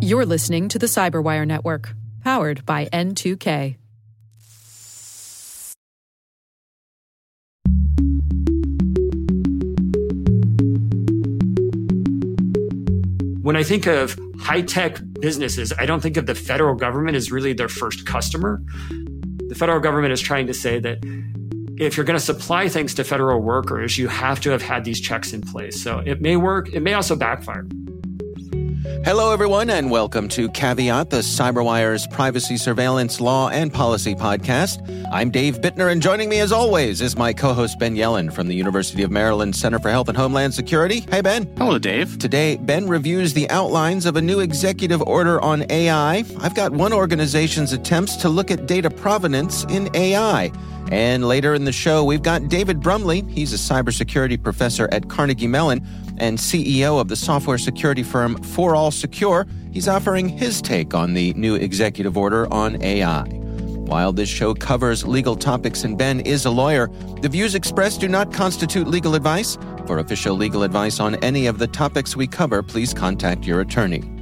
You're listening to the Cyberwire Network, powered by N2K. When I think of high tech businesses, I don't think of the federal government as really their first customer. The federal government is trying to say that if you're going to supply things to federal workers, you have to have had these checks in place. So it may work, it may also backfire. Hello, everyone, and welcome to Caveat, the CyberWire's privacy surveillance law and policy podcast. I'm Dave Bittner, and joining me, as always, is my co host Ben Yelin from the University of Maryland Center for Health and Homeland Security. Hey, Ben. Hello, Dave. Today, Ben reviews the outlines of a new executive order on AI. I've got one organization's attempts to look at data provenance in AI. And later in the show, we've got David Brumley. He's a cybersecurity professor at Carnegie Mellon and CEO of the software security firm ForAllSecure. He's offering his take on the new executive order on AI. While this show covers legal topics and Ben is a lawyer, the views expressed do not constitute legal advice. For official legal advice on any of the topics we cover, please contact your attorney.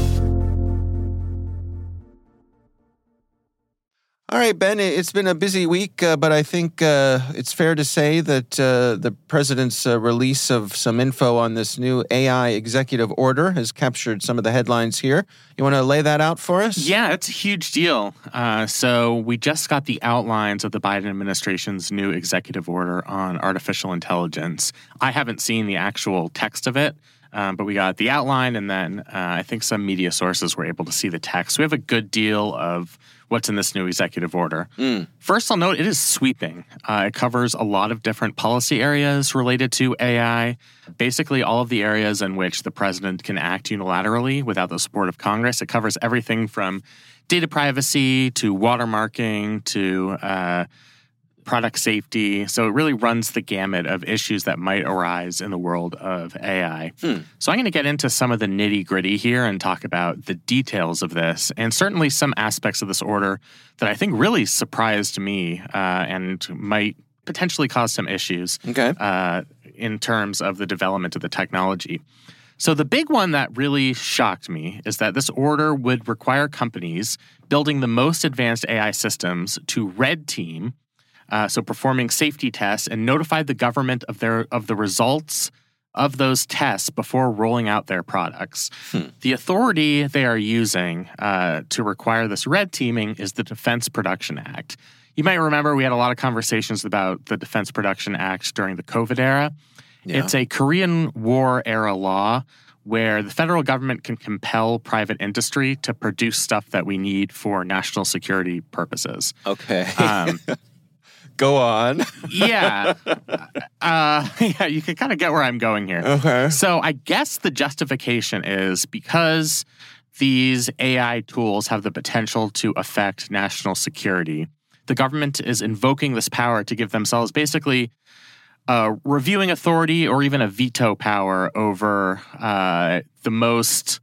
All right, Ben, it's been a busy week, uh, but I think uh, it's fair to say that uh, the president's uh, release of some info on this new AI executive order has captured some of the headlines here. You want to lay that out for us? Yeah, it's a huge deal. Uh, so, we just got the outlines of the Biden administration's new executive order on artificial intelligence. I haven't seen the actual text of it. Um, but we got the outline, and then uh, I think some media sources were able to see the text. we have a good deal of what's in this new executive order. Mm. First, I'll note it is sweeping. Uh, it covers a lot of different policy areas related to AI, basically, all of the areas in which the president can act unilaterally without the support of Congress. It covers everything from data privacy to watermarking to uh, product safety. So it really runs the gamut of issues that might arise in the world of AI. Hmm. So I'm going to get into some of the nitty gritty here and talk about the details of this, and certainly some aspects of this order that I think really surprised me uh, and might potentially cause some issues okay. uh, in terms of the development of the technology. So, the big one that really shocked me is that this order would require companies building the most advanced AI systems to red team uh, so performing safety tests, and notified the government of their of the results of those tests before rolling out their products. Hmm. The authority they are using uh, to require this red teaming is the Defense Production Act. You might remember we had a lot of conversations about the Defense Production Act during the COVID era. Yeah. It's a Korean War era law where the federal government can compel private industry to produce stuff that we need for national security purposes. Okay. um, Go on. yeah. Uh, yeah, you can kind of get where I'm going here. Okay. So I guess the justification is because these AI tools have the potential to affect national security. The government is invoking this power to give themselves basically a reviewing authority or even a veto power over uh, the most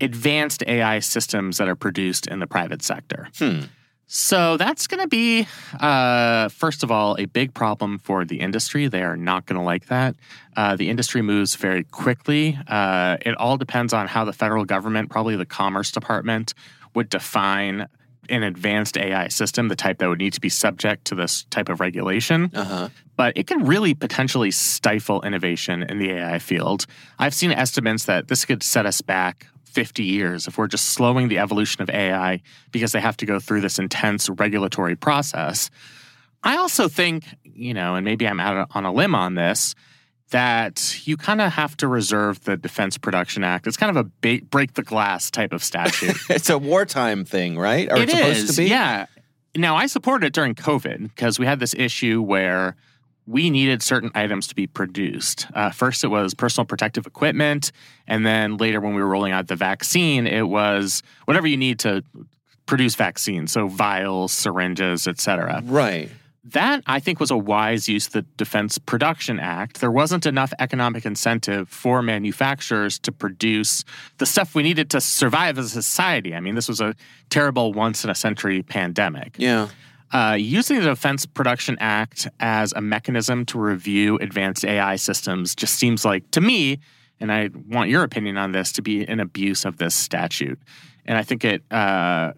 advanced AI systems that are produced in the private sector. Hmm. So that's going to be, uh, first of all, a big problem for the industry. They are not going to like that. Uh, the industry moves very quickly. Uh, it all depends on how the federal government, probably the Commerce Department, would define an advanced AI system, the type that would need to be subject to this type of regulation. Uh-huh. But it can really potentially stifle innovation in the AI field. I've seen estimates that this could set us back 50 years if we're just slowing the evolution of AI because they have to go through this intense regulatory process. I also think, you know, and maybe I'm out on a limb on this, that you kind of have to reserve the Defense Production Act. It's kind of a ba- break the glass type of statute. it's a wartime thing, right? Or it it's supposed to be? Yeah. Now, I supported it during COVID because we had this issue where we needed certain items to be produced. Uh, first, it was personal protective equipment. And then later, when we were rolling out the vaccine, it was whatever you need to produce vaccines. So vials, syringes, et cetera. Right. That, I think, was a wise use of the Defense Production Act. There wasn't enough economic incentive for manufacturers to produce the stuff we needed to survive as a society. I mean, this was a terrible once in a century pandemic. Yeah. Uh, using the Defense Production Act as a mechanism to review advanced AI systems just seems like, to me, and I want your opinion on this, to be an abuse of this statute. And I think it uh,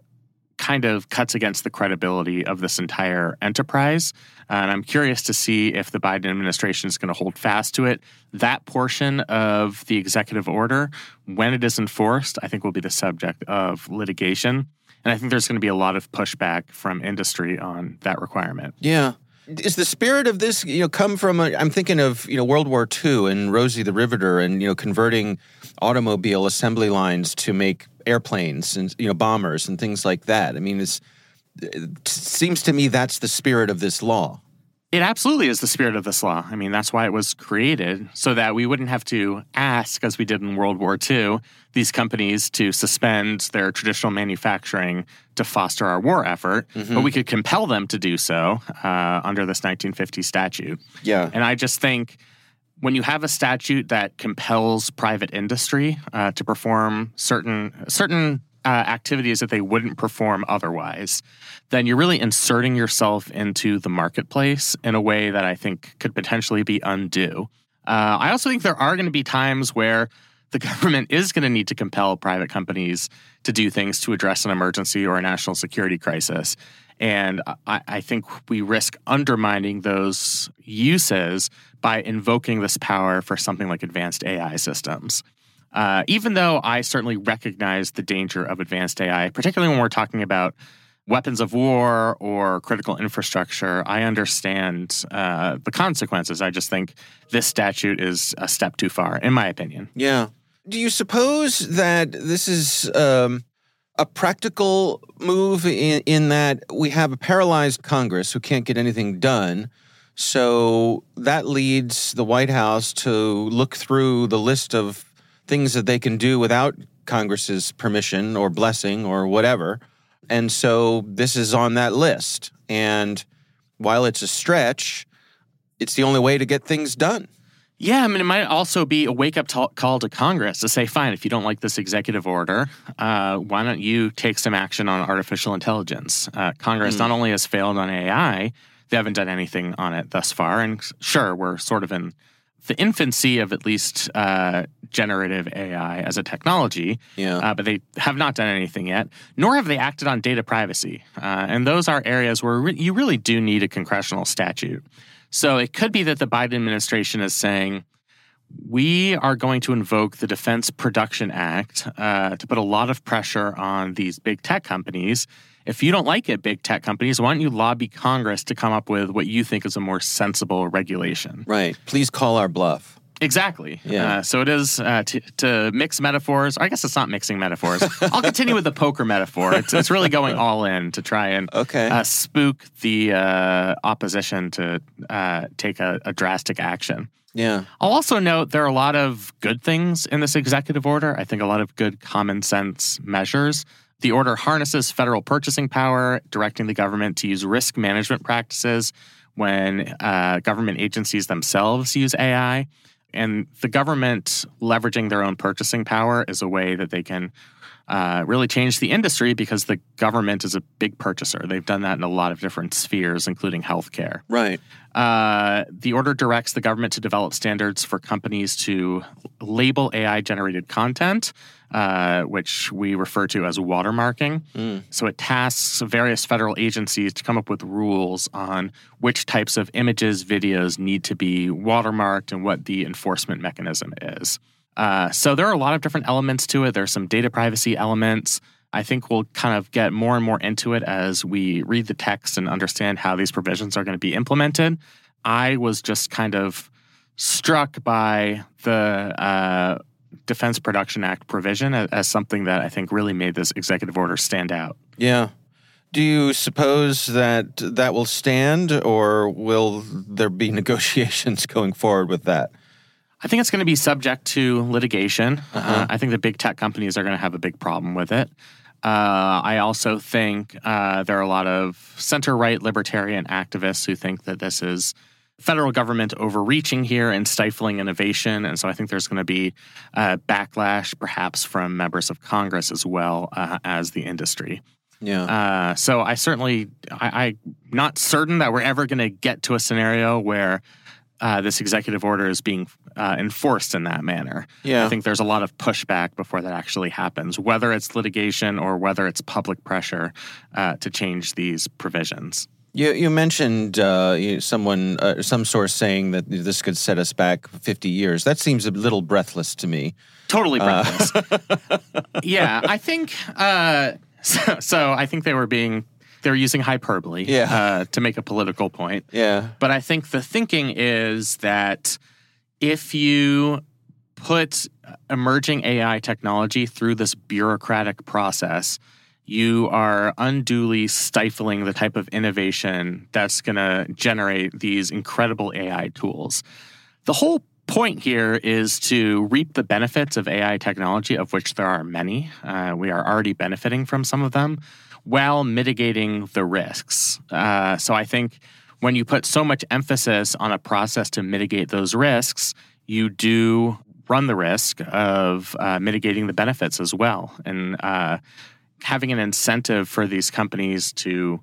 kind of cuts against the credibility of this entire enterprise. And I'm curious to see if the Biden administration is going to hold fast to it. That portion of the executive order, when it is enforced, I think will be the subject of litigation. And I think there's going to be a lot of pushback from industry on that requirement. Yeah. Is the spirit of this, you know, come from? i am thinking of you know World War II and Rosie the Riveter, and you know converting automobile assembly lines to make airplanes and you know bombers and things like that. I mean, it seems to me that's the spirit of this law. It absolutely is the spirit of this law. I mean, that's why it was created, so that we wouldn't have to ask, as we did in World War II, these companies to suspend their traditional manufacturing to foster our war effort, mm-hmm. but we could compel them to do so uh, under this 1950 statute. Yeah. And I just think when you have a statute that compels private industry uh, to perform certain certain uh, activities that they wouldn't perform otherwise, then you're really inserting yourself into the marketplace in a way that I think could potentially be undue. Uh, I also think there are going to be times where the government is going to need to compel private companies to do things to address an emergency or a national security crisis. And I, I, think we risk undermining those uses by invoking this power for something like advanced AI systems. Uh, even though I certainly recognize the danger of advanced AI, particularly when we're talking about weapons of war or critical infrastructure, I understand uh, the consequences. I just think this statute is a step too far, in my opinion. Yeah. Do you suppose that this is um, a practical move in, in that we have a paralyzed Congress who can't get anything done? So that leads the White House to look through the list of things that they can do without Congress's permission or blessing or whatever. And so this is on that list. And while it's a stretch, it's the only way to get things done. Yeah, I mean, it might also be a wake up t- call to Congress to say, fine, if you don't like this executive order, uh, why don't you take some action on artificial intelligence? Uh, Congress mm. not only has failed on AI, they haven't done anything on it thus far. And sure, we're sort of in the infancy of at least uh, generative AI as a technology, yeah. uh, but they have not done anything yet, nor have they acted on data privacy. Uh, and those are areas where re- you really do need a congressional statute. So it could be that the Biden administration is saying, we are going to invoke the Defense Production Act uh, to put a lot of pressure on these big tech companies if you don't like it, big tech companies, why don't you lobby Congress to come up with what you think is a more sensible regulation? Right. Please call our bluff. Exactly. Yeah. Uh, so it is uh, to, to, mix metaphors. I guess it's not mixing metaphors. I'll continue with the poker metaphor. It's, it's really going all in to try and okay. uh, spook the uh, opposition to uh, take a, a drastic action. Yeah. I'll also note there are a lot of good things in this executive order. I think a lot of good common sense measures. The order harnesses federal purchasing power, directing the government to use risk management practices when uh, government agencies themselves use AI. And the government leveraging their own purchasing power is a way that they can uh, really change the industry because the government is a big purchaser. They've done that in a lot of different spheres, including healthcare. Right. Uh, the order directs the government to develop standards for companies to label AI generated content uh, which we refer to as watermarking. Mm. So it tasks various federal agencies to come up with rules on which types of images, videos need to be watermarked and what the enforcement mechanism is. Uh, so there are a lot of different elements to it. There's some data privacy elements. I think we'll kind of get more and more into it as we read the text and understand how these provisions are going to be implemented. I was just kind of struck by the uh, Defense Production Act provision as, as something that I think really made this executive order stand out. Yeah. Do you suppose that that will stand, or will there be negotiations going forward with that? I think it's going to be subject to litigation. Uh-huh. Uh, I think the big tech companies are going to have a big problem with it. Uh, I also think uh, there are a lot of center right libertarian activists who think that this is federal government overreaching here and stifling innovation. And so I think there's going to be backlash, perhaps from members of Congress as well uh, as the industry. Yeah. Uh, so I certainly, I, I'm not certain that we're ever going to get to a scenario where uh, this executive order is being uh, enforced in that manner. Yeah. I think there's a lot of pushback before that actually happens, whether it's litigation or whether it's public pressure uh, to change these provisions. You, you mentioned uh, someone, uh, some source saying that this could set us back 50 years. That seems a little breathless to me. Totally breathless. yeah, I think. So, so I think they were being they were using hyperbole yeah. uh, to make a political point. Yeah. But I think the thinking is that if you put emerging AI technology through this bureaucratic process, you are unduly stifling the type of innovation that's going to generate these incredible AI tools. The whole point here is to reap the benefits of AI technology, of which there are many. Uh, we are already benefiting from some of them while mitigating the risks. Uh, so I think when you put so much emphasis on a process to mitigate those risks, you do run the risk of uh, mitigating the benefits as well. And uh, having an incentive for these companies to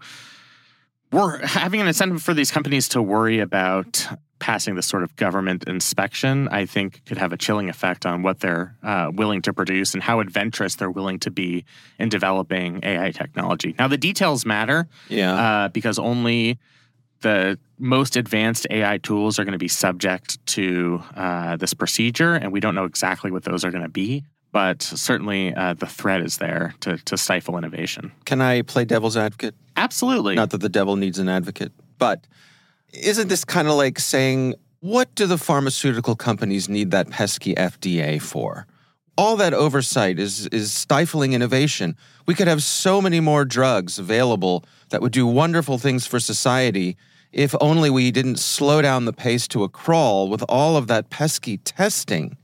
we're having an incentive for these companies to worry about passing this sort of government inspection, I think could have a chilling effect on what they're uh, willing to produce and how adventurous they're willing to be in developing AI technology. Now, the details matter, yeah, uh, because only the most advanced AI tools are going to be subject to uh, this procedure, and we don't know exactly what those are going to be. But certainly, uh, the threat is there to, to stifle innovation. Can I play devil's advocate? Absolutely. Not that the devil needs an advocate, but isn't this kind of like saying, what do the pharmaceutical companies need that pesky FDA for? All that oversight is, is stifling innovation. We could have so many more drugs available that would do wonderful things for society if only we didn't slow down the pace to a crawl with all of that pesky testing.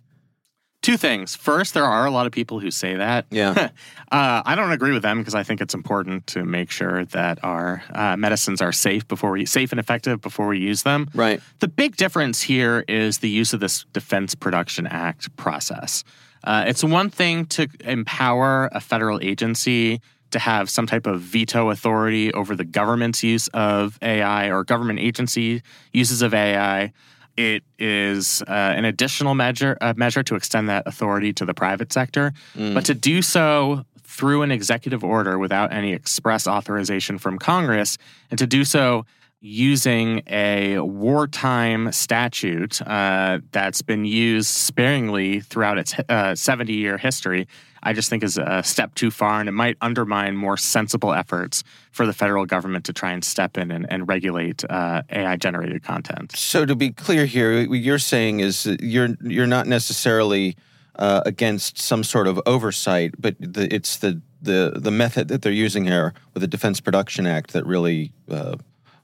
Two things. First, there are a lot of people who say that. Yeah. uh, I don't agree with them because I think it's important to make sure that our uh, medicines are safe before we safe and effective before we use them. Right. The big difference here is the use of this Defense Production Act process. Uh, it's one thing to empower a federal agency to have some type of veto authority over the government's use of AI or government agency uses of AI. It is uh, an additional measure uh, measure to extend that authority to the private sector, mm. but to do so through an executive order without any express authorization from Congress, and to do so using a wartime statute uh, that's been used sparingly throughout its 70 year history I just think is a step too far, and it might undermine more sensible efforts for the federal government to try and step in and, and regulate uh, AI generated content. So, to be clear here, what you're saying is you're you're not necessarily uh, against some sort of oversight, but the, it's the, the the method that they're using here with the Defense Production Act that really uh,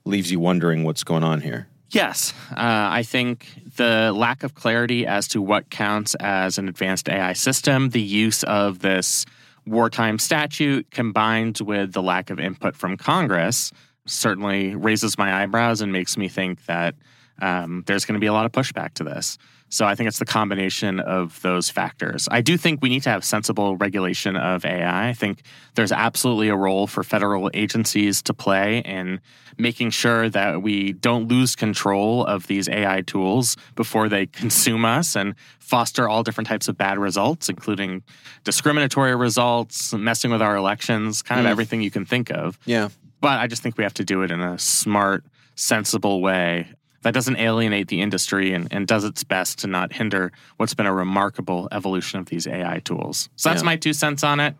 leaves you wondering what's going on here. Yes. Uh, I think the lack of clarity as to what counts as an advanced AI system, the use of this wartime statute combined with the lack of input from Congress certainly raises my eyebrows and makes me think that um, there's going to be a lot of pushback to this. So I think it's the combination of those factors. I do think we need to have sensible regulation of AI. I think there's absolutely a role for federal agencies to play in making sure that we don't lose control of these AI tools before they consume us and foster all different types of bad results, including discriminatory results, messing with our elections, kind of mm. everything you can think of. Yeah. But I just think we have to do it in a smart, sensible way that doesn't alienate the industry and, and does its best to not hinder what's been a remarkable evolution of these AI tools. So that's yeah. my two cents on it.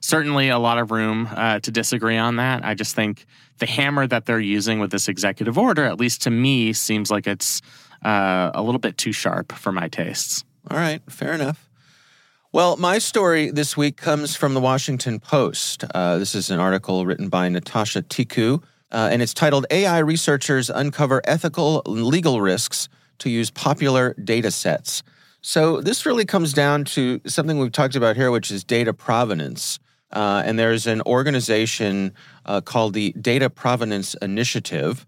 Certainly a lot of room uh, to disagree on that. I just think the hammer that they're using with this executive order, at least to me, seems like it's uh, a little bit too sharp for my tastes. All right, fair enough. Well, my story this week comes from the Washington Post. Uh, this is an article written by Natasha Tiku, uh, and it's titled AI Researchers Uncover Ethical Legal Risks to Use Popular Data Sets. So, this really comes down to something we've talked about here, which is data provenance. Uh, and there's an organization uh, called the Data Provenance Initiative.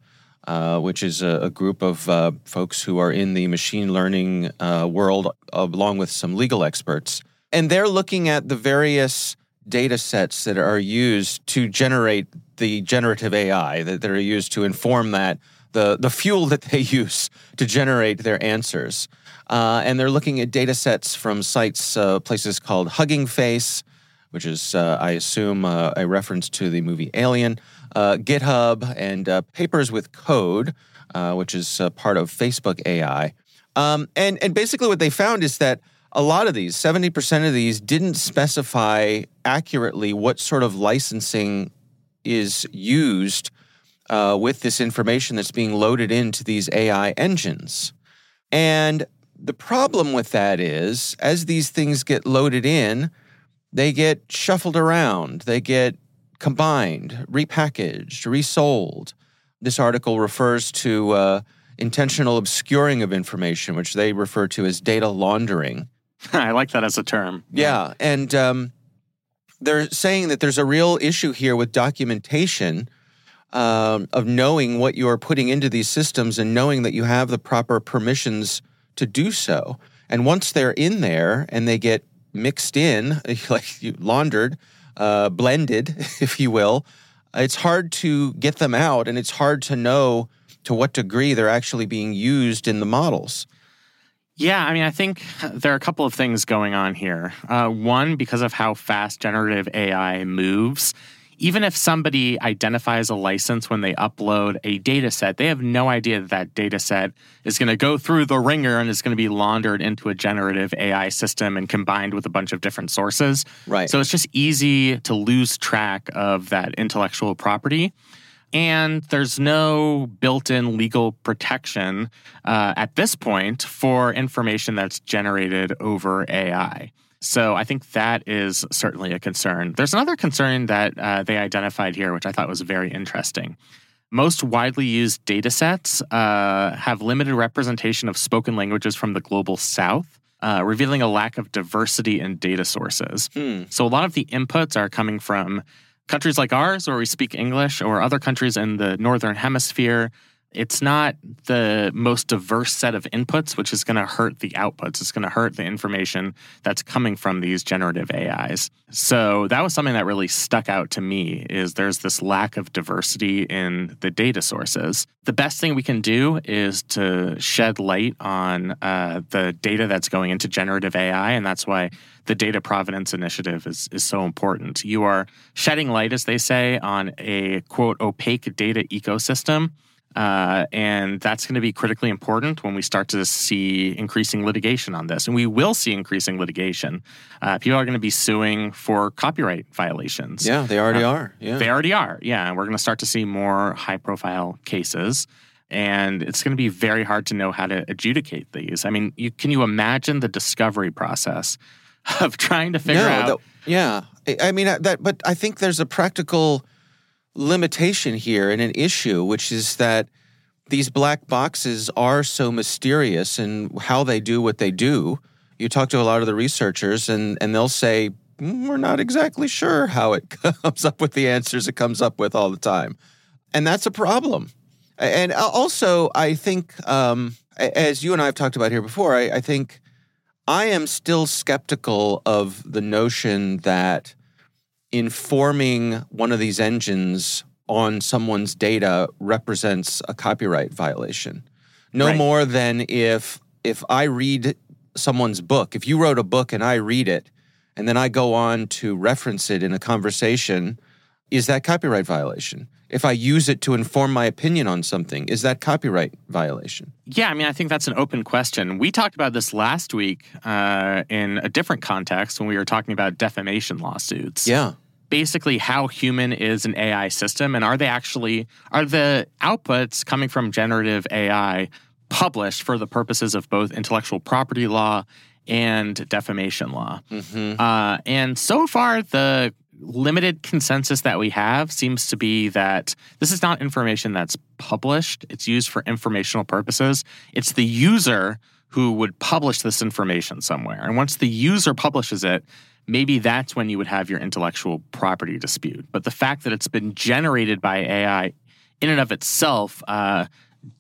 Uh, which is a, a group of uh, folks who are in the machine learning uh, world, along with some legal experts. And they're looking at the various data sets that are used to generate the generative AI that, that are used to inform that, the, the fuel that they use to generate their answers. Uh, and they're looking at data sets from sites, uh, places called Hugging Face, which is, uh, I assume, a reference to the movie Alien uh, GitHub and uh, Papers with Code, uh, which is uh, part of Facebook AI. Um, and, and basically, what they found is that a lot of these, 70% of these, didn't specify accurately what sort of licensing is used uh, with this information that's being loaded into these AI engines. And the problem with that is, as these things get loaded in, they get shuffled around, they get combined, repackaged, resold. This article refers to uh, intentional obscuring of information, which they refer to as data laundering. I like that as a term. Yeah. And um, they're saying that there's a real issue here with documentation um, of knowing what you are putting into these systems and knowing that you have the proper permissions to do so. And once they're in there and they get mixed in, like laundered, uh, blended, if you will, it's hard to get them out and it's hard to know to what degree they're actually being used in the models. Yeah, I mean, I think there are a couple of things going on here. Uh, one, because of how fast generative AI moves, even if somebody identifies a license when they upload a data set, they have no idea that that data set is going to go through the ringer and is going to be laundered into a generative AI system and combined with a bunch of different sources. Right. So it's just easy to lose track of that intellectual property. And there's no built in legal protection uh, at this point for information that's generated over AI. So I think that is certainly a concern. There's another concern that uh, they identified here, which I thought was very interesting. Most widely used data sets uh, have limited representation of spoken languages from the global south, uh, revealing a lack of diversity in data sources. Hmm. So a lot of the inputs are coming from countries like ours, where we speak English, or other countries in the northern hemisphere it's not the most diverse set of inputs, which is going to hurt the outputs. It's going to hurt the information that's coming from these generative AIs. So that was something that really stuck out to me is there's this lack of diversity in the data sources. The best thing we can do is to shed light on uh, the data that's going into generative AI, and that's why the data provenance initiative is, is so important. You are shedding light, as they say, on a quote opaque data ecosystem uh, and that's going to be critically important when we start to see increasing litigation on this. And we will see increasing litigation. Uh, people are going to be suing for copyright violations. Yeah, they already uh, are. Yeah. They already are. Yeah. And we're going to start to see more high profile cases. And it's going to be very hard to know how to adjudicate these. I mean, you, can you imagine the discovery process of trying to figure out? yeah. I mean, that, but I think there's a practical limitation here and an issue, which is that these black boxes are so mysterious and how they do what they do. You talk to a lot of the researchers, and, and they'll say, mm, We're not exactly sure how it comes up with the answers it comes up with all the time. And that's a problem. And also, I think, um, as you and I have talked about here before, I, I think I am still skeptical of the notion that informing one of these engines on someone's data represents a copyright violation. No right. more than if if I read someone's book, if you wrote a book and I read it and then I go on to reference it in a conversation, is that copyright violation? If I use it to inform my opinion on something, is that copyright violation? Yeah, I mean, I think that's an open question. We talked about this last week uh, in a different context when we were talking about defamation lawsuits. Yeah basically how human is an AI system and are they actually are the outputs coming from generative AI published for the purposes of both intellectual property law and defamation law. Mm-hmm. Uh, and so far, the limited consensus that we have seems to be that this is not information that's published, it's used for informational purposes. It's the user who would publish this information somewhere. And once the user publishes it, maybe that's when you would have your intellectual property dispute. But the fact that it's been generated by AI in and of itself uh,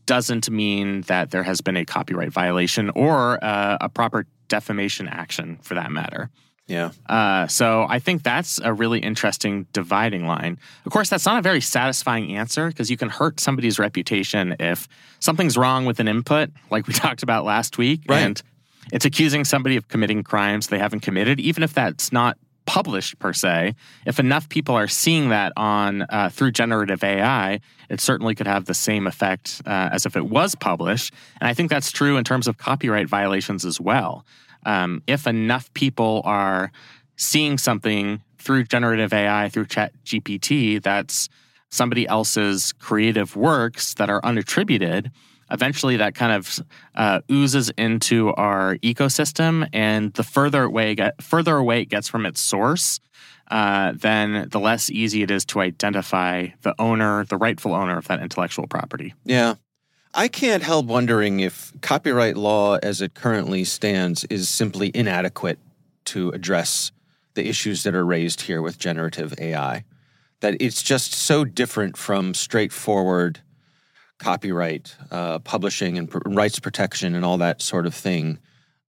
doesn't mean that there has been a copyright violation or uh, a proper defamation action for that matter. Yeah. Uh, so I think that's a really interesting dividing line. Of course, that's not a very satisfying answer because you can hurt somebody's reputation if something's wrong with an input, like we talked about last week, right. and it's accusing somebody of committing crimes they haven't committed, even if that's not published per se. If enough people are seeing that on uh, through generative AI, it certainly could have the same effect uh, as if it was published. And I think that's true in terms of copyright violations as well um, if enough people are seeing something through generative AI, through Chat GPT, that's somebody else's creative works that are unattributed, eventually that kind of uh, oozes into our ecosystem. And the further away, get, further away it gets from its source, uh, then the less easy it is to identify the owner, the rightful owner of that intellectual property. Yeah. I can't help wondering if copyright law as it currently stands is simply inadequate to address the issues that are raised here with generative AI. That it's just so different from straightforward copyright, uh, publishing, and pr- rights protection, and all that sort of thing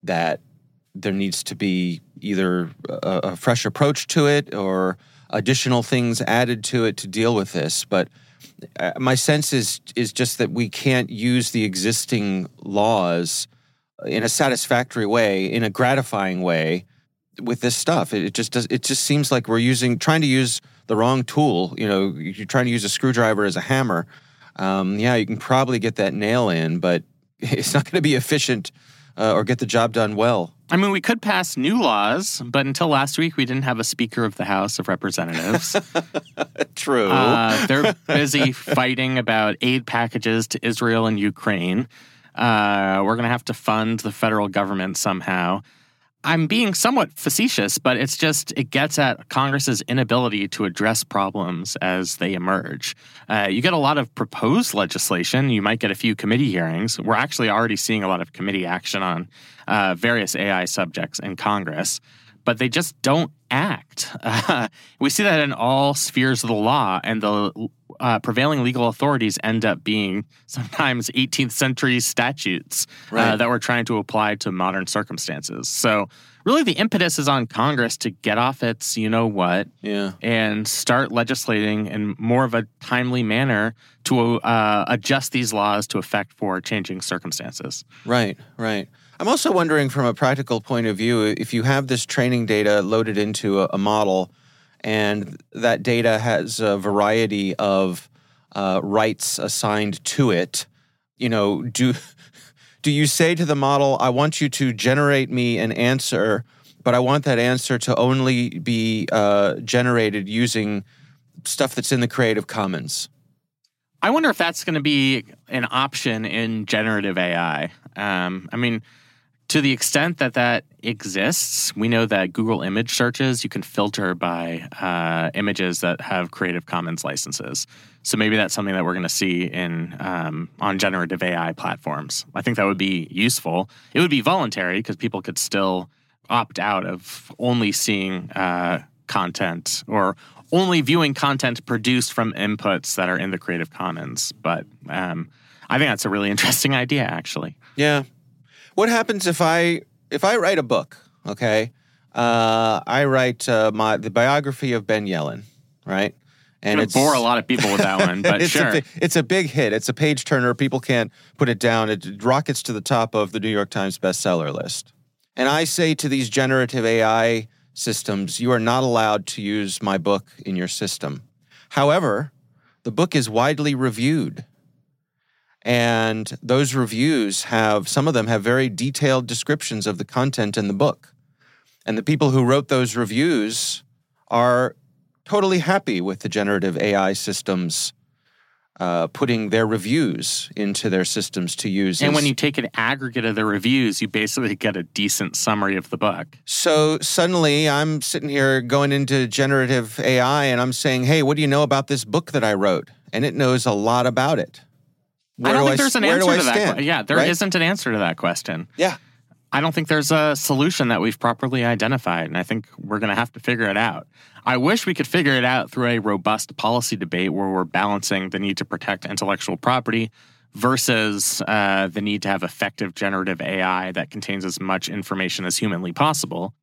that there needs to be either a, a fresh approach to it or additional things added to it to deal with this. But uh, my sense is is just that we can't use the existing laws in a satisfactory way, in a gratifying way, with this stuff. It, it just does. It just seems like we're using trying to use the wrong tool. You know, you're trying to use a screwdriver as a hammer. Um, yeah, you can probably get that nail in, but it's not going to be efficient uh, or get the job done well. I mean, we could pass new laws, but until last week, we didn't have a Speaker of the House of Representatives. True. Uh, they're busy fighting about aid packages to Israel and Ukraine. Uh, we're going to have to fund the federal government somehow. I'm being somewhat facetious, but it's just, it gets at Congress's inability to address problems as they emerge. Uh, you get a lot of proposed legislation. You might get a few committee hearings. We're actually already seeing a lot of committee action on uh, various AI subjects in Congress, but they just don't act. Uh, we see that in all spheres of the law, and the uh, prevailing legal authorities end up being sometimes 18th century statutes uh, right. uh, that we're trying to apply to modern circumstances. So, really, the impetus is on Congress to get off its you know what yeah. and start legislating in more of a timely manner to uh, adjust these laws to effect for changing circumstances. Right, right. I'm also wondering from a practical point of view if you have this training data loaded into a, a model and that data has a variety of uh, rights assigned to it. You know, do do you say to the model, "I want you to generate me an answer, but I want that answer to only be uh, generated using stuff that's in the Creative Commons"? I wonder if that's going to be an option in generative AI. Um, I mean, to the extent that that exists, we know that Google image searches, you can filter by uh, images that have Creative Commons licenses. So maybe that's something that we're going to see in um, on generative AI platforms. I think that would be useful. It would be voluntary because people could still opt out of only seeing uh, content or only viewing content produced from inputs that are in the Creative Commons. But um, I think that's a really interesting idea, actually. Yeah, what happens if I if I write a book? Okay, uh, I write uh, my the biography of Ben Yelin, right? And it's bore a lot of people with that one, but it's sure, a, it's a big hit. It's a page turner. People can't put it down. It rockets to the top of the New York Times bestseller list. And I say to these generative AI systems, you are not allowed to use my book in your system. However, the book is widely reviewed and those reviews have, some of them have very detailed descriptions of the content in the book. And the people who wrote those reviews are totally happy with the generative AI system's uh, putting their reviews into their systems to use. And when you take an aggregate of the reviews, you basically get a decent summary of the book. So suddenly I'm sitting here going into generative AI and I'm saying, hey, what do you know about this book that I wrote? And it knows a lot about it. Where I don't do think there's an answer I to that. stand? que- Yeah, there Right? not an answer to that question. Yeah. I don't think there's a solution that we've properly identified, and I think we're going to have to figure it out. I wish we could figure it out through a robust policy debate where we're balancing the need to protect intellectual property versus uh, the need to have effective generative AI that contains as much information as humanly possible.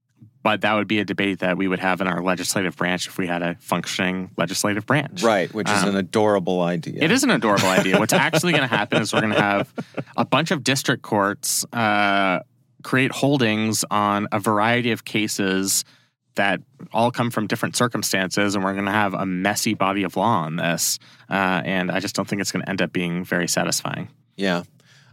But that would be a debate that we would have in our legislative branch if we had a functioning legislative branch. Right, which is Um, an adorable idea. It is an adorable idea. What's actually going to happen is we're going to have a bunch of district courts uh, create holdings on a variety of cases that all come from different circumstances, and we're going to have a messy body of law on this. Uh, and I just don't think it's going to end up being very satisfying. Yeah.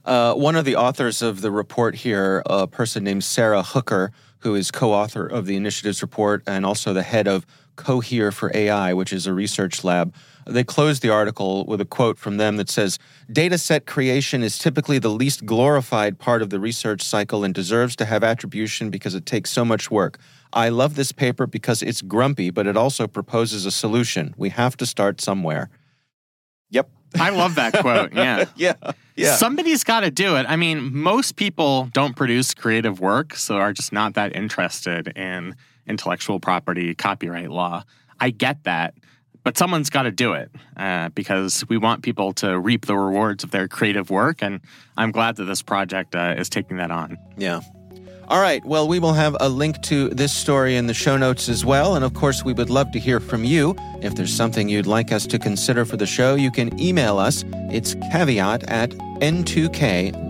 Uh, one of the authors of the report here, a person named Sara Hooker, who is co author of the initiatives report and also the head of Cohere for AI, which is a research lab, they closed the article with a quote from them that says Data set creation is typically the least glorified part of the research cycle and deserves to have attribution because it takes so much work. I love this paper because it's grumpy, but it also proposes a solution. We have to start somewhere. Yep. I love that quote. Yeah. Yeah. Yeah. Somebody's got to do it. I mean, most people don't produce creative work, so are just not that interested in intellectual property, copyright law. I get that, but someone's got to do it uh, because we want people to reap the rewards of their creative work. And I'm glad that this project uh, is taking that on. Yeah. All right. Well, we will have a link to this story in the show notes as well. And of course, we would love to hear from you. If there's something you'd like us to consider for the show, you can email us. It's caveat at n2k.com.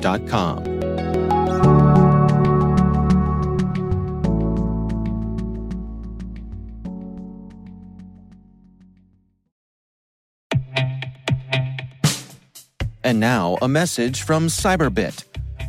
And now, a message from Cyberbit.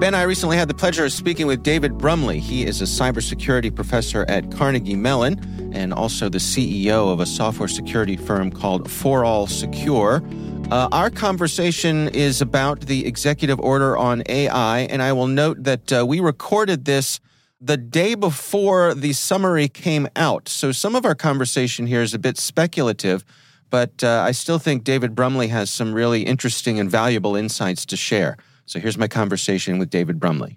Ben, I recently had the pleasure of speaking with David Brumley. He is a cybersecurity professor at Carnegie Mellon and also the CEO of a software security firm called ForAllSecure. Uh, our conversation is about the executive order on AI, and I will note that uh, we recorded this the day before the summary came out. So some of our conversation here is a bit speculative, but uh, I still think David Brumley has some really interesting and valuable insights to share. So here's my conversation with David Brumley.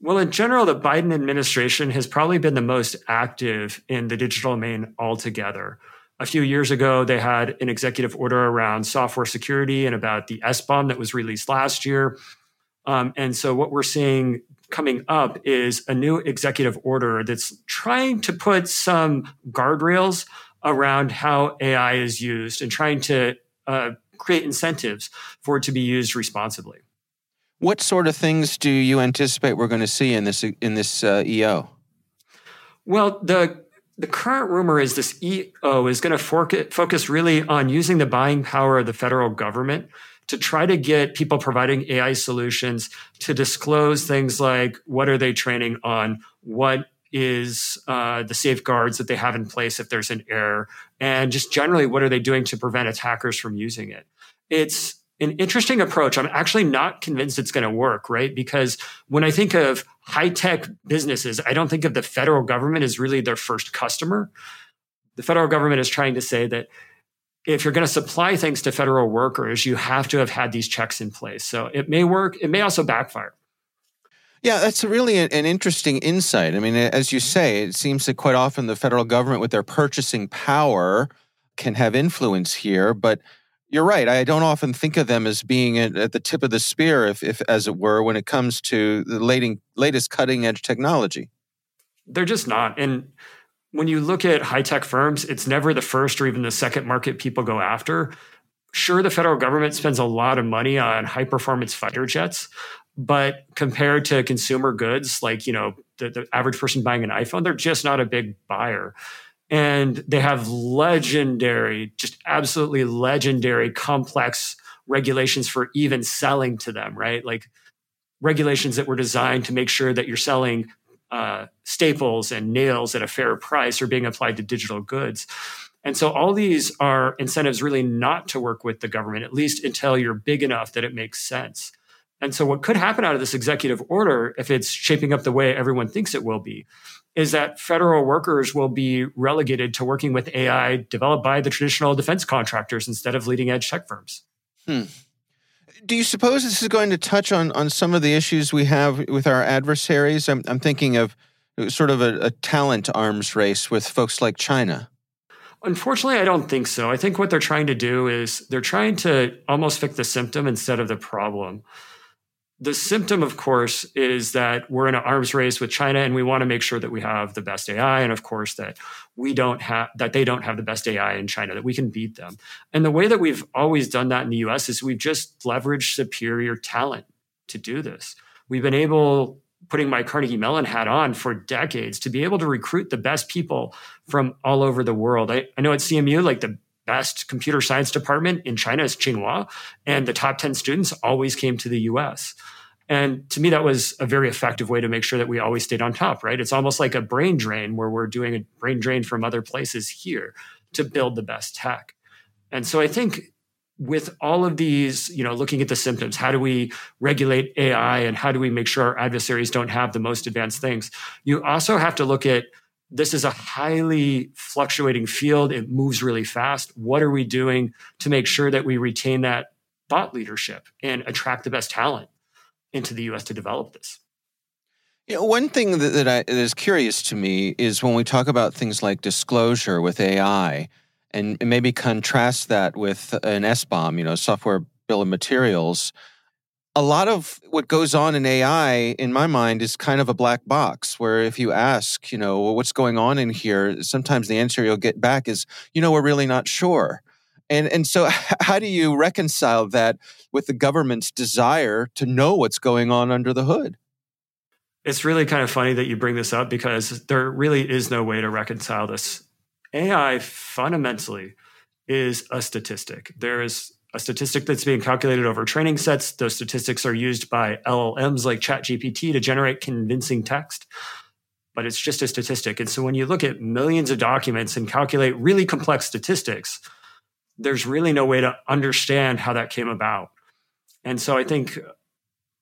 Well, in general, the Biden administration has probably been the most active in the digital domain altogether. A few years ago, they had an executive order around software security and about the SBOM that was released last year. Um, and so, what we're seeing coming up is a new executive order that's trying to put some guardrails around how AI is used and trying to uh, create incentives for it to be used responsibly. What sort of things do you anticipate we're going to see in this in this uh, EO? Well, the the current rumor is this EO is going to focus really on using the buying power of the federal government to try to get people providing AI solutions to disclose things like what are they training on, what is uh, the safeguards that they have in place if there's an error, and just generally what are they doing to prevent attackers from using it. It's an interesting approach. I'm actually not convinced it's going to work, right? Because when I think of high tech businesses, I don't think of the federal government as really their first customer. The federal government is trying to say that if you're going to supply things to federal workers, you have to have had these checks in place. So it may work, it may also backfire. Yeah, that's really an interesting insight. I mean, as you say, it seems that quite often the federal government, with their purchasing power, can have influence here. But you're right. I don't often think of them as being at, the tip of the spear, if, if as it were, when it comes to the latest cutting edge technology. They're just not. And when you look at high tech firms, it's never the first or even the second market people go after. Sure, the federal government spends a lot of money on high performance fighter jets, but compared to consumer goods like you know the, the, average person buying an iphone they're just not a big buyer and they have legendary just absolutely legendary complex regulations for even selling to them right? Like regulations that were designed to make sure that you're selling uh, staples and nails at a fair price are being applied to digital goods. And so all these are incentives really not to work with the government at least until you're big enough that it makes sense. And so, what could happen out of this executive order, if it's shaping up the way everyone thinks it will be, is that federal workers will be relegated to working with AI developed by the traditional defense contractors instead of leading edge tech firms. Hmm. Do you suppose this is going to touch on, on some of the issues we have with our adversaries? I'm, I'm thinking of sort of a, a talent arms race with folks like China. Unfortunately, I don't think so. I think what they're trying to do is they're trying to almost fix the symptom instead of the problem the symptom, of course, is that we're in an arms race with China and we want to make sure that we have the best AI. And of course, that we don't have, that they don't have the best AI in China, that we can beat them. And the way that we've always done that in the US is we've just leveraged superior talent to do this. We've been able, putting my Carnegie Mellon hat on for decades, to be able to recruit the best people from all over the world. I, I know at CMU, like the best computer science department in China is Tsinghua, and the top 10 students always came to the US. And to me, that was a very effective way to make sure that we always stayed on top, right? It's almost like a brain drain where we're doing a brain drain from other places here to build the best tech. And so I think with all of these, you know, looking at the symptoms, how do we regulate AI and how do we make sure our adversaries don't have the most advanced things? You also have to look at this is a highly fluctuating field. It moves really fast. What are we doing to make sure that we retain that thought leadership and attract the best talent into the US to develop this? You know, one thing that, that, I, that is curious to me is when we talk about things like disclosure with AI, and maybe contrast that with an SBOM, you know, software bill of materials a lot of what goes on in AI, in my mind, is kind of a black box where if you ask, you know, what's going on in here, sometimes the answer you'll get back is, you know, we're really not sure. And, and so, how do you reconcile that with the government's desire to know what's going on under the hood? It's really kind of funny that you bring this up because there really is no way to reconcile this. AI fundamentally is a statistic. There is a statistic that's being calculated over training sets. Those statistics are used by LLMs like ChatGPT to generate convincing text, but it's just a statistic. And so when you look at millions of documents and calculate really complex statistics, there's really no way to understand how that came about. And so I think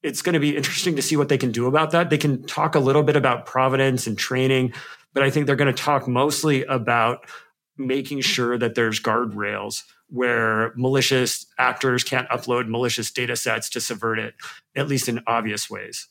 it's going to be interesting to see what they can do about that. They can talk a little bit about provenance and training, but I think they're going to talk mostly about making sure that there's guardrails where malicious actors can't upload malicious data sets to subvert it, at least in obvious ways.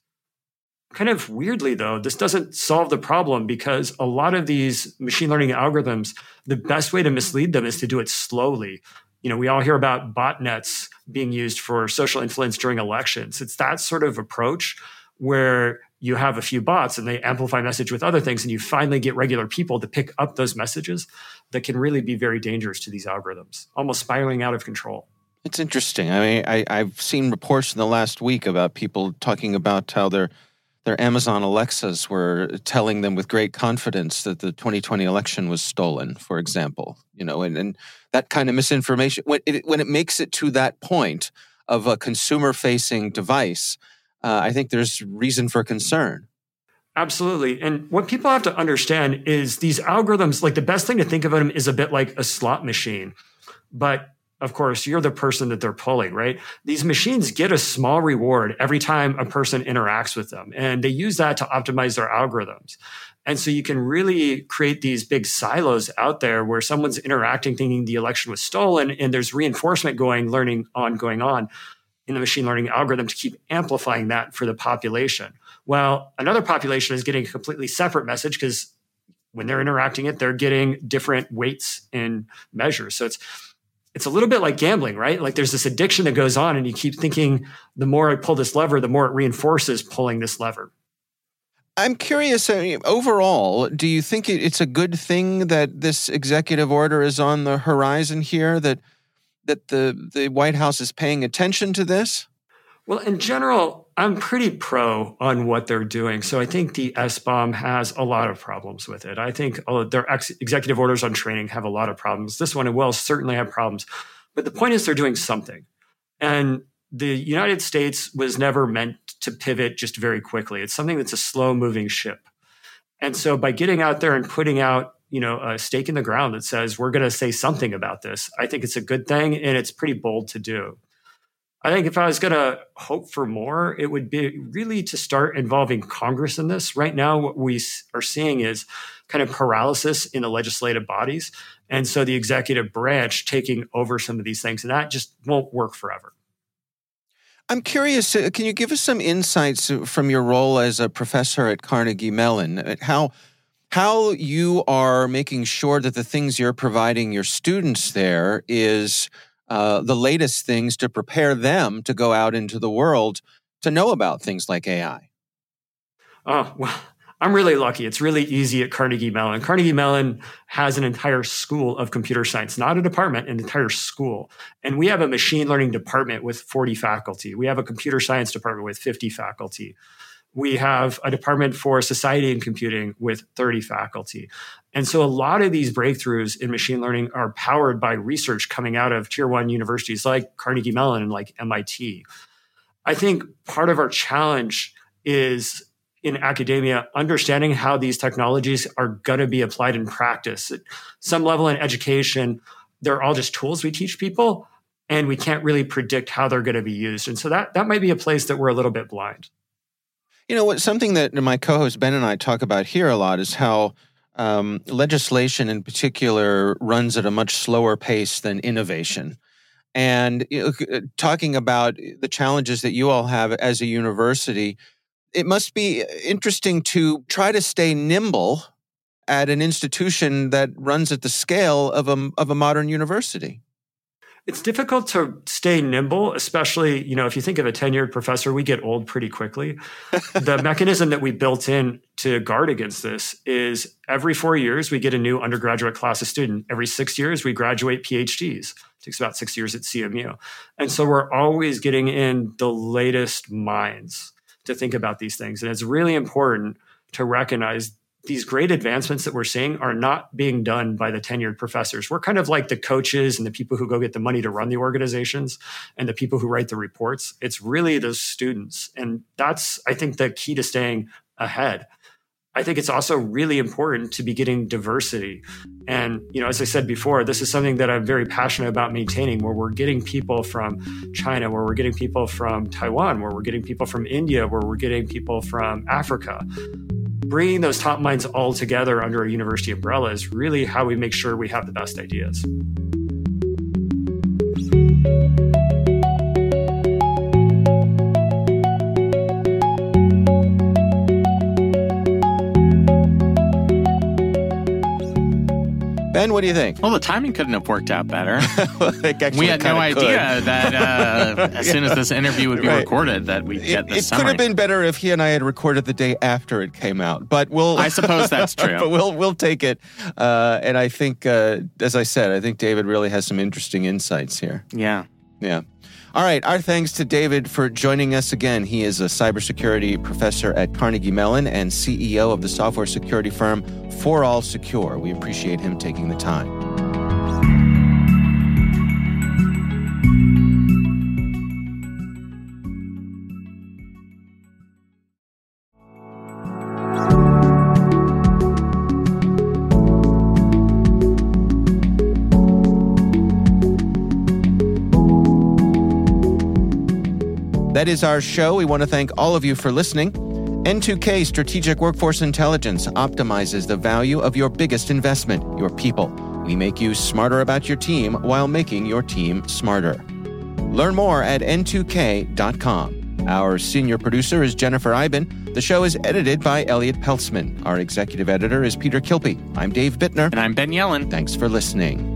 Kind of weirdly, though, this doesn't solve the problem because a lot of these machine learning algorithms, the best way to mislead them is to do it slowly. You know, we all hear about botnets being used for social influence during elections. It's that sort of approach where you have a few bots and they amplify message with other things and you finally get regular people to pick up those messages that can really be very dangerous to these algorithms almost spiraling out of control it's interesting i mean I, i've seen reports in the last week about people talking about how their their amazon alexas were telling them with great confidence that the 2020 election was stolen for example you know and, and that kind of misinformation when it, when it makes it to that point of a consumer facing device uh, I think there's reason for concern. Absolutely. And what people have to understand is these algorithms, like the best thing to think of them is a bit like a slot machine. But of course, you're the person that they're pulling, right? These machines get a small reward every time a person interacts with them. And they use that to optimize their algorithms. And so you can really create these big silos out there where someone's interacting thinking the election was stolen and there's reinforcement going, learning on, going on in the machine learning algorithm to keep amplifying that for the population. Well, another population is getting a completely separate message because when they're interacting it, they're getting different weights and measures. So it's it's a little bit like gambling, right? Like there's this addiction that goes on, and you keep thinking the more I pull this lever, the more it reinforces pulling this lever. I'm curious. Overall, do you think it's a good thing that this executive order is on the horizon here? That that the the White House is paying attention to this? Well, in general, I'm pretty pro on what they're doing. So I think the SBOM has a lot of problems with it. I think uh, their ex- executive orders on training have a lot of problems. This one will certainly have problems. But the point is, they're doing something. And the United States was never meant to pivot just very quickly. It's something that's a slow moving ship. And so by getting out there and putting out, you know, a stake in the ground that says we're going to say something about this, I think it's a good thing and it's pretty bold to do. I think if I was going to hope for more, it would be really to start involving Congress in this. Right now, what we are seeing is kind of paralysis in the legislative bodies. And so the executive branch taking over some of these things, and that just won't work forever. I'm curious, uh, can you give us some insights from your role as a professor at Carnegie Mellon? Uh, how, how you are making sure that the things you're providing your students there is uh, the latest things to prepare them to go out into the world to know about things like AI? Oh, well, I'm really lucky. It's really easy at Carnegie Mellon. Carnegie Mellon has an entire school of computer science, not a department, an entire school. And we have a machine learning department with 40 faculty. We have a computer science department with 50 faculty we have a department for society and computing with 30 faculty. And so a lot of these breakthroughs in machine learning are powered by research coming out of tier one universities like Carnegie Mellon and like MIT. I think part of our challenge is in academia, understanding how these technologies are going to be applied in practice. At some level in education, they're all just tools we teach people, and we can't really predict how they're going to be used. And so that, that might be a place that we're a little bit blind. You know, what something that my co-host Ben and I talk about here a lot is how um, legislation, in particular, runs at a much slower pace than innovation. And you know, talking about the challenges that you all have as a university, it must be interesting to try to stay nimble at an institution that runs at the scale of a of a modern university it's difficult to stay nimble, especially, you know, if you think of a tenured professor, we get old pretty quickly. the mechanism that we built in to guard against this is every four years, we get a new undergraduate class of student. Every six years, we graduate PhDs. It takes about six years at CMU. And so we're always getting in the latest minds to think about these things. And it's really important to recognize these great advancements that we're seeing are not being done by the tenured professors. We're kind of like the coaches and the people who go get the money to run the organizations and the people who write the reports. It's really those students. And that's, I think, the key to staying ahead. I think it's also really important to be getting diversity. And, you know, as I said before, this is something that I'm very passionate about maintaining where we're getting people from China, where we're getting people from Taiwan, where we're getting people from India, where we're getting people from Africa bringing those top minds all together under a university umbrella is really how we make sure we have the best ideas. Ben, what do you think? Well, the timing couldn't have worked out better. we had no idea that uh, as soon as this interview would be right. recorded, that we'd get this. It, it could have been better if he and I had recorded the day after it came out, but we'll. I suppose that's true. but we'll we'll take it, uh, and I think, uh, as I said, I think David really has some interesting insights here. Yeah. Yeah. All right. Our thanks to David for joining us again. He is a cybersecurity professor at Carnegie Mellon and CEO of the software security firm ForAllSecure. We appreciate him taking the time. That is our show. We want to thank all of you for listening. N2K Strategic Workforce Intelligence optimizes the value of your biggest investment, your people. We make you smarter about your team while making your team smarter. Learn more at n2k.com. Our senior producer is Jennifer Eiben. The show is edited by Elliot Peltzman. Our executive editor is Peter Kilpe. I'm Dave Bittner. And I'm Ben Yelin. Thanks for listening.